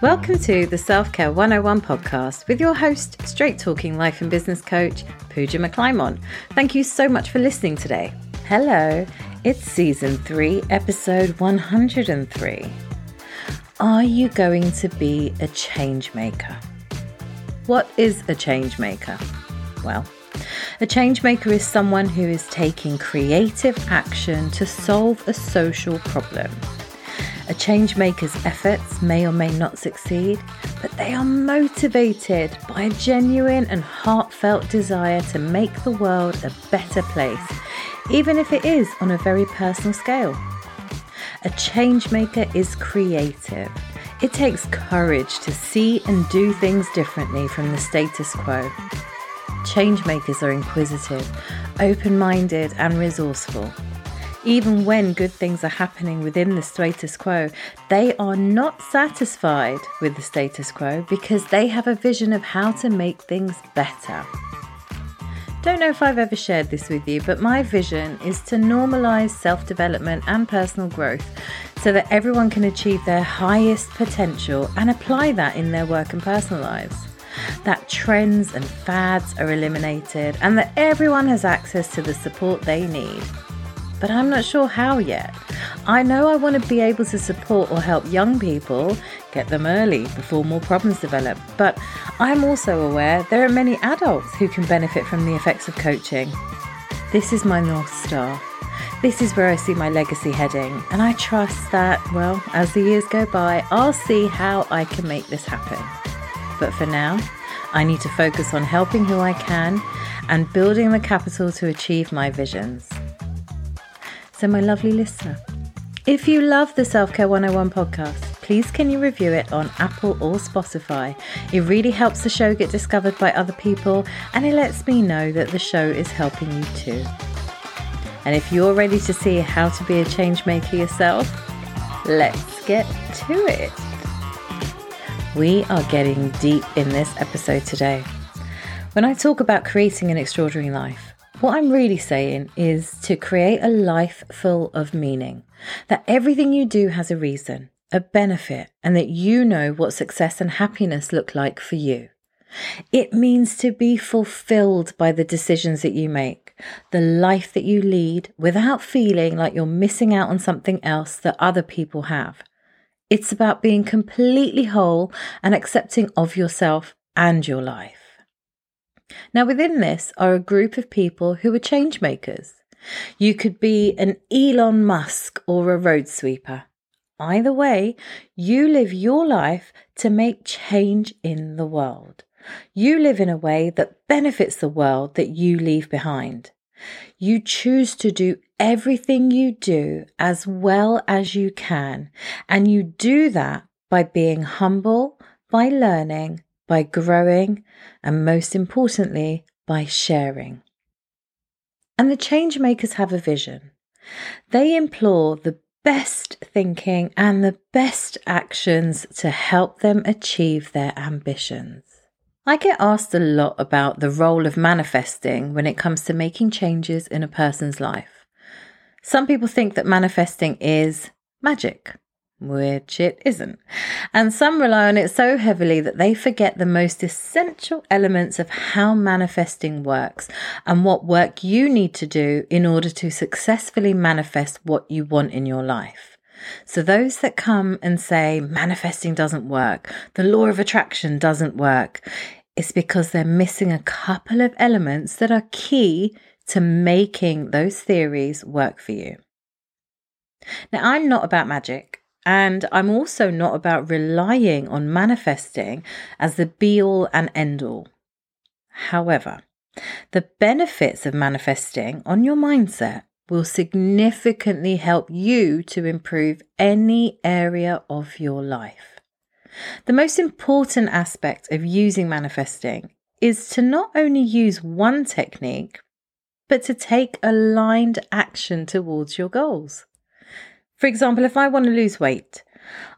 Welcome to the Self Care 101 podcast with your host, straight talking life and business coach, Pooja McClymont. Thank you so much for listening today. Hello, it's season 3, episode 103. Are you going to be a change maker? What is a change maker? Well, a change maker is someone who is taking creative action to solve a social problem. A changemaker's efforts may or may not succeed, but they are motivated by a genuine and heartfelt desire to make the world a better place, even if it is on a very personal scale. A changemaker is creative. It takes courage to see and do things differently from the status quo. Changemakers are inquisitive, open minded, and resourceful. Even when good things are happening within the status quo, they are not satisfied with the status quo because they have a vision of how to make things better. Don't know if I've ever shared this with you, but my vision is to normalize self development and personal growth so that everyone can achieve their highest potential and apply that in their work and personal lives. That trends and fads are eliminated and that everyone has access to the support they need but I'm not sure how yet. I know I want to be able to support or help young people, get them early before more problems develop, but I'm also aware there are many adults who can benefit from the effects of coaching. This is my North Star. This is where I see my legacy heading, and I trust that, well, as the years go by, I'll see how I can make this happen. But for now, I need to focus on helping who I can and building the capital to achieve my visions. So, my lovely listener, if you love the Self Care 101 podcast, please can you review it on Apple or Spotify? It really helps the show get discovered by other people and it lets me know that the show is helping you too. And if you're ready to see how to be a change maker yourself, let's get to it. We are getting deep in this episode today. When I talk about creating an extraordinary life, what I'm really saying is to create a life full of meaning, that everything you do has a reason, a benefit, and that you know what success and happiness look like for you. It means to be fulfilled by the decisions that you make, the life that you lead without feeling like you're missing out on something else that other people have. It's about being completely whole and accepting of yourself and your life. Now, within this are a group of people who are change makers. You could be an Elon Musk or a road sweeper. Either way, you live your life to make change in the world. You live in a way that benefits the world that you leave behind. You choose to do everything you do as well as you can, and you do that by being humble, by learning, by growing, and most importantly, by sharing. And the change makers have a vision. They implore the best thinking and the best actions to help them achieve their ambitions. I get asked a lot about the role of manifesting when it comes to making changes in a person's life. Some people think that manifesting is magic which it isn't. And some rely on it so heavily that they forget the most essential elements of how manifesting works and what work you need to do in order to successfully manifest what you want in your life. So, those that come and say manifesting doesn't work, the law of attraction doesn't work, it's because they're missing a couple of elements that are key to making those theories work for you. Now, I'm not about magic. And I'm also not about relying on manifesting as the be all and end all. However, the benefits of manifesting on your mindset will significantly help you to improve any area of your life. The most important aspect of using manifesting is to not only use one technique, but to take aligned action towards your goals. For example, if I want to lose weight,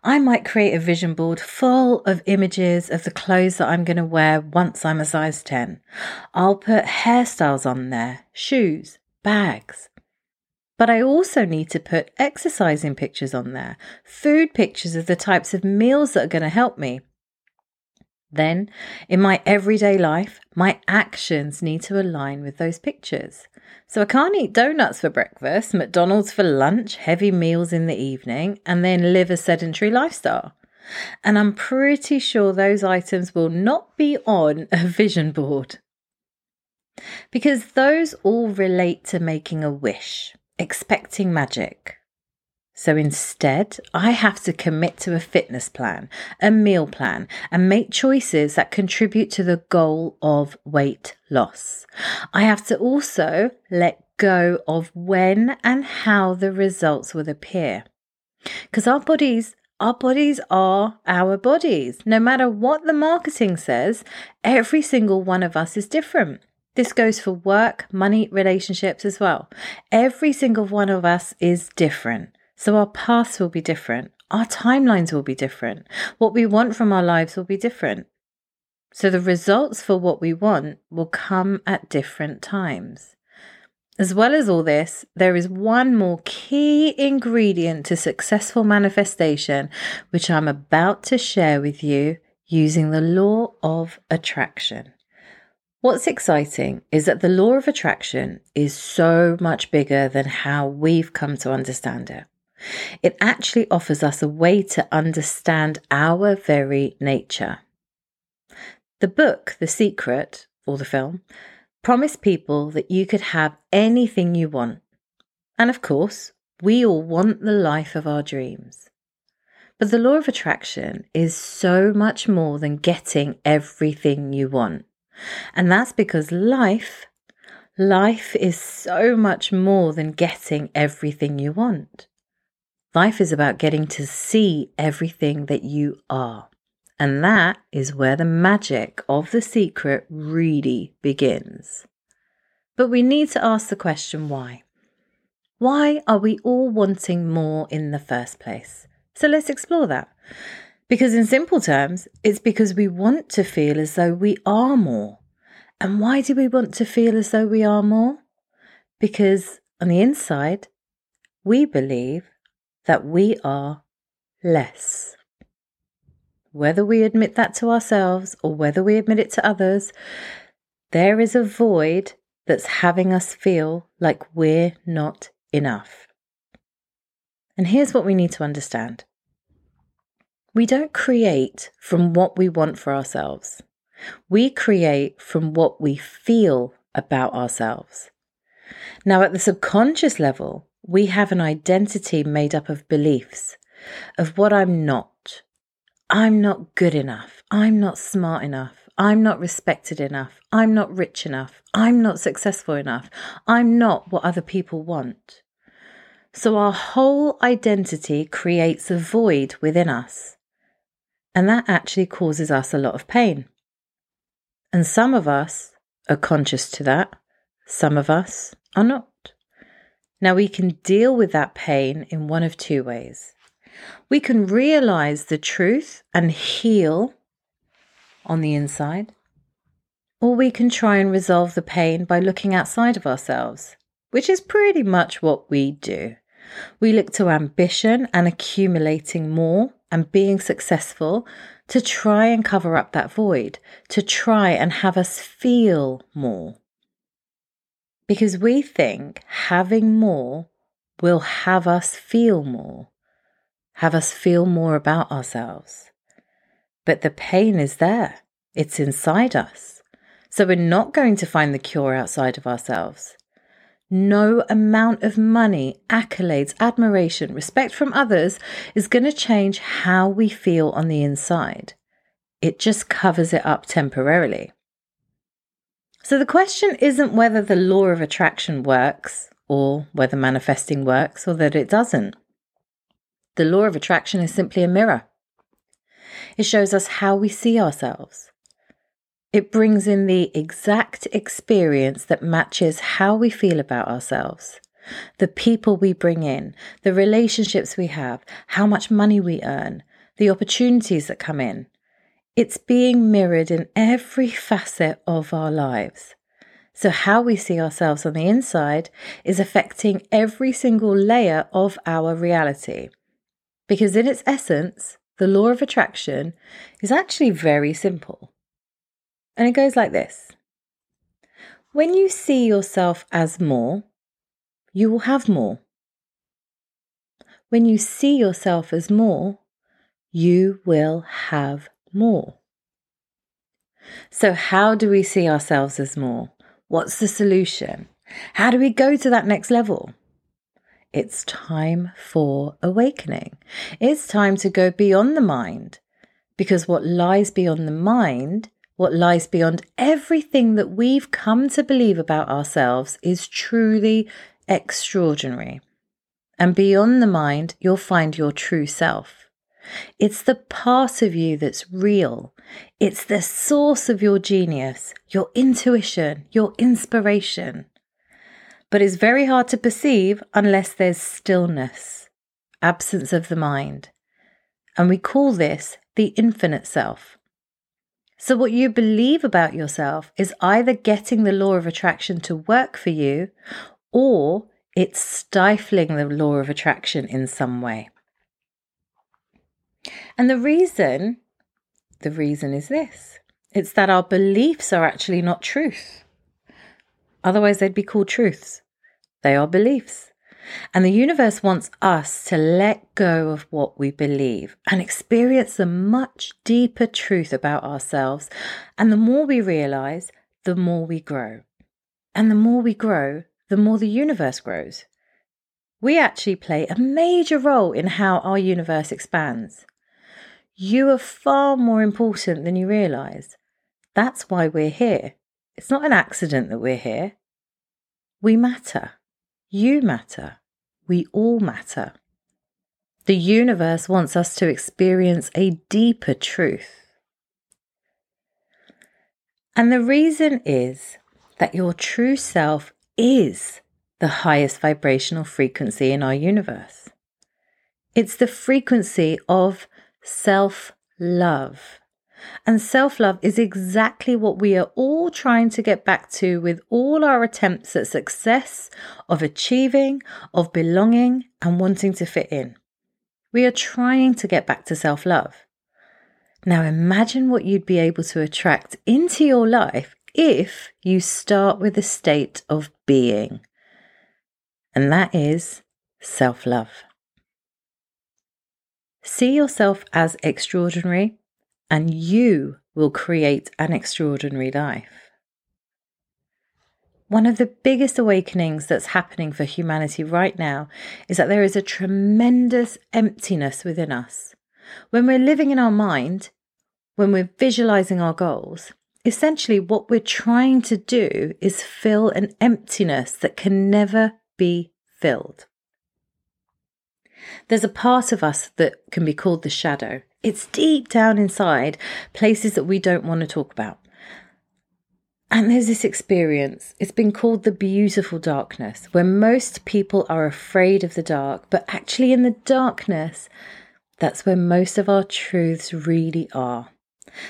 I might create a vision board full of images of the clothes that I'm going to wear once I'm a size 10. I'll put hairstyles on there, shoes, bags. But I also need to put exercising pictures on there, food pictures of the types of meals that are going to help me. Then, in my everyday life, my actions need to align with those pictures. So I can't eat donuts for breakfast, McDonald's for lunch, heavy meals in the evening, and then live a sedentary lifestyle. And I'm pretty sure those items will not be on a vision board. Because those all relate to making a wish expecting magic. So instead, I have to commit to a fitness plan, a meal plan, and make choices that contribute to the goal of weight loss. I have to also let go of when and how the results will appear. Because our bodies, our bodies are our bodies. No matter what the marketing says, every single one of us is different. This goes for work, money, relationships as well. Every single one of us is different. So our paths will be different. Our timelines will be different. What we want from our lives will be different. So the results for what we want will come at different times. As well as all this, there is one more key ingredient to successful manifestation, which I'm about to share with you using the law of attraction. What's exciting is that the law of attraction is so much bigger than how we've come to understand it. It actually offers us a way to understand our very nature. The book, The Secret, or the film, promised people that you could have anything you want. And of course, we all want the life of our dreams. But the law of attraction is so much more than getting everything you want. And that's because life, life is so much more than getting everything you want. Life is about getting to see everything that you are. And that is where the magic of the secret really begins. But we need to ask the question why? Why are we all wanting more in the first place? So let's explore that. Because, in simple terms, it's because we want to feel as though we are more. And why do we want to feel as though we are more? Because on the inside, we believe that we are less. Whether we admit that to ourselves or whether we admit it to others, there is a void that's having us feel like we're not enough. And here's what we need to understand we don't create from what we want for ourselves. We create from what we feel about ourselves. Now, at the subconscious level, we have an identity made up of beliefs of what I'm not. I'm not good enough. I'm not smart enough. I'm not respected enough. I'm not rich enough. I'm not successful enough. I'm not what other people want. So our whole identity creates a void within us. And that actually causes us a lot of pain. And some of us are conscious to that, some of us are not. Now, we can deal with that pain in one of two ways. We can realize the truth and heal on the inside, or we can try and resolve the pain by looking outside of ourselves, which is pretty much what we do. We look to ambition and accumulating more and being successful to try and cover up that void, to try and have us feel more. Because we think having more will have us feel more, have us feel more about ourselves. But the pain is there, it's inside us. So we're not going to find the cure outside of ourselves. No amount of money, accolades, admiration, respect from others is going to change how we feel on the inside. It just covers it up temporarily. So the question isn't whether the law of attraction works or whether manifesting works or that it doesn't. The law of attraction is simply a mirror. It shows us how we see ourselves. It brings in the exact experience that matches how we feel about ourselves. The people we bring in, the relationships we have, how much money we earn, the opportunities that come in, it's being mirrored in every facet of our lives. So, how we see ourselves on the inside is affecting every single layer of our reality. Because, in its essence, the law of attraction is actually very simple. And it goes like this When you see yourself as more, you will have more. When you see yourself as more, you will have more. So, how do we see ourselves as more? What's the solution? How do we go to that next level? It's time for awakening. It's time to go beyond the mind because what lies beyond the mind, what lies beyond everything that we've come to believe about ourselves, is truly extraordinary. And beyond the mind, you'll find your true self. It's the part of you that's real. It's the source of your genius, your intuition, your inspiration. But it's very hard to perceive unless there's stillness, absence of the mind. And we call this the infinite self. So, what you believe about yourself is either getting the law of attraction to work for you or it's stifling the law of attraction in some way. And the reason, the reason is this it's that our beliefs are actually not truth. Otherwise, they'd be called truths. They are beliefs. And the universe wants us to let go of what we believe and experience a much deeper truth about ourselves. And the more we realize, the more we grow. And the more we grow, the more the universe grows. We actually play a major role in how our universe expands. You are far more important than you realize. That's why we're here. It's not an accident that we're here. We matter. You matter. We all matter. The universe wants us to experience a deeper truth. And the reason is that your true self is the highest vibrational frequency in our universe. It's the frequency of self love. And self love is exactly what we are all trying to get back to with all our attempts at success, of achieving, of belonging, and wanting to fit in. We are trying to get back to self love. Now imagine what you'd be able to attract into your life if you start with a state of being, and that is self love. See yourself as extraordinary, and you will create an extraordinary life. One of the biggest awakenings that's happening for humanity right now is that there is a tremendous emptiness within us. When we're living in our mind, when we're visualizing our goals, essentially what we're trying to do is fill an emptiness that can never be filled. There's a part of us that can be called the shadow. It's deep down inside, places that we don't want to talk about. And there's this experience, it's been called the beautiful darkness, where most people are afraid of the dark, but actually, in the darkness, that's where most of our truths really are.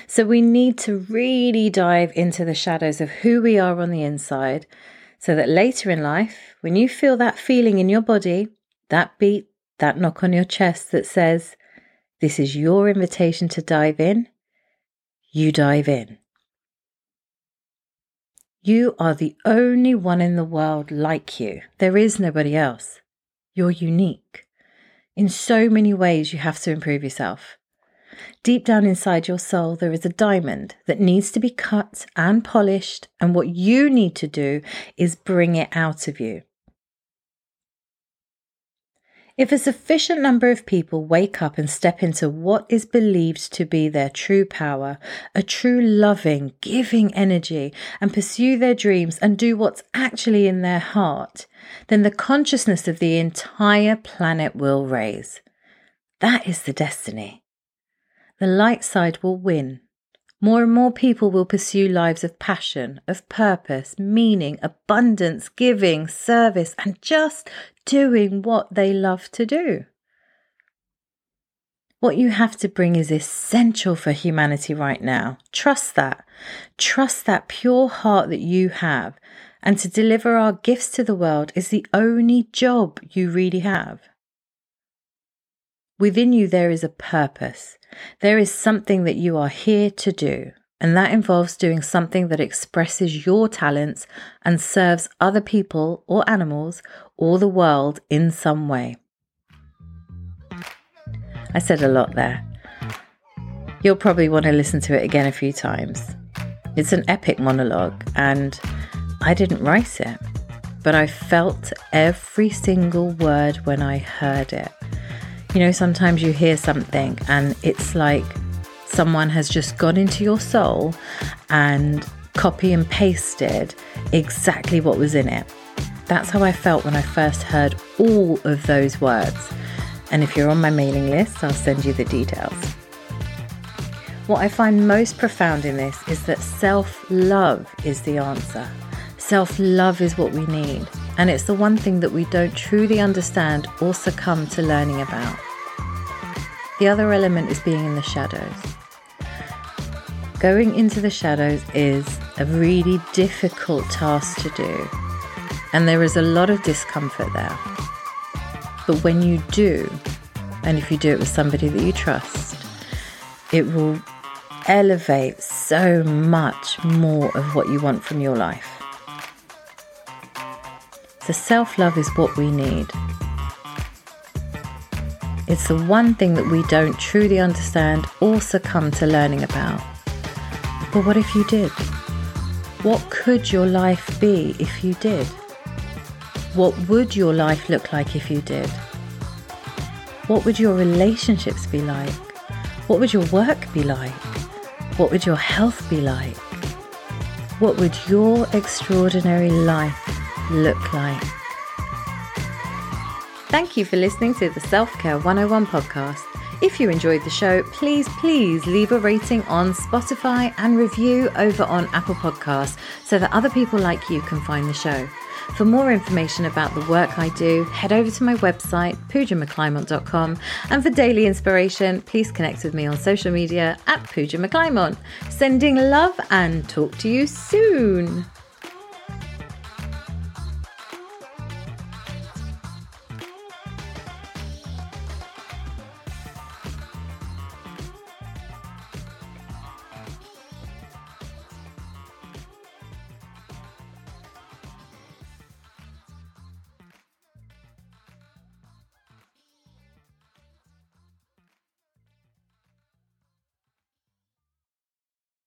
So, we need to really dive into the shadows of who we are on the inside, so that later in life, when you feel that feeling in your body, that beat, that knock on your chest that says, This is your invitation to dive in, you dive in. You are the only one in the world like you. There is nobody else. You're unique. In so many ways, you have to improve yourself. Deep down inside your soul, there is a diamond that needs to be cut and polished, and what you need to do is bring it out of you. If a sufficient number of people wake up and step into what is believed to be their true power, a true loving, giving energy, and pursue their dreams and do what's actually in their heart, then the consciousness of the entire planet will raise. That is the destiny. The light side will win. More and more people will pursue lives of passion, of purpose, meaning, abundance, giving, service, and just doing what they love to do. What you have to bring is essential for humanity right now. Trust that. Trust that pure heart that you have. And to deliver our gifts to the world is the only job you really have. Within you, there is a purpose. There is something that you are here to do. And that involves doing something that expresses your talents and serves other people or animals or the world in some way. I said a lot there. You'll probably want to listen to it again a few times. It's an epic monologue, and I didn't write it, but I felt every single word when I heard it. You know, sometimes you hear something and it's like someone has just gone into your soul and copy and pasted exactly what was in it. That's how I felt when I first heard all of those words. And if you're on my mailing list, I'll send you the details. What I find most profound in this is that self love is the answer. Self love is what we need, and it's the one thing that we don't truly understand or succumb to learning about. The other element is being in the shadows. Going into the shadows is a really difficult task to do, and there is a lot of discomfort there. But when you do, and if you do it with somebody that you trust, it will elevate so much more of what you want from your life. So, self love is what we need. It's the one thing that we don't truly understand or succumb to learning about. But what if you did? What could your life be if you did? What would your life look like if you did? What would your relationships be like? What would your work be like? What would your health be like? What would your extraordinary life look like? Thank you for listening to the Self Care 101 podcast. If you enjoyed the show, please, please leave a rating on Spotify and review over on Apple Podcasts so that other people like you can find the show. For more information about the work I do, head over to my website, poojamcclymont.com. And for daily inspiration, please connect with me on social media at Pooja McClymont. Sending love and talk to you soon.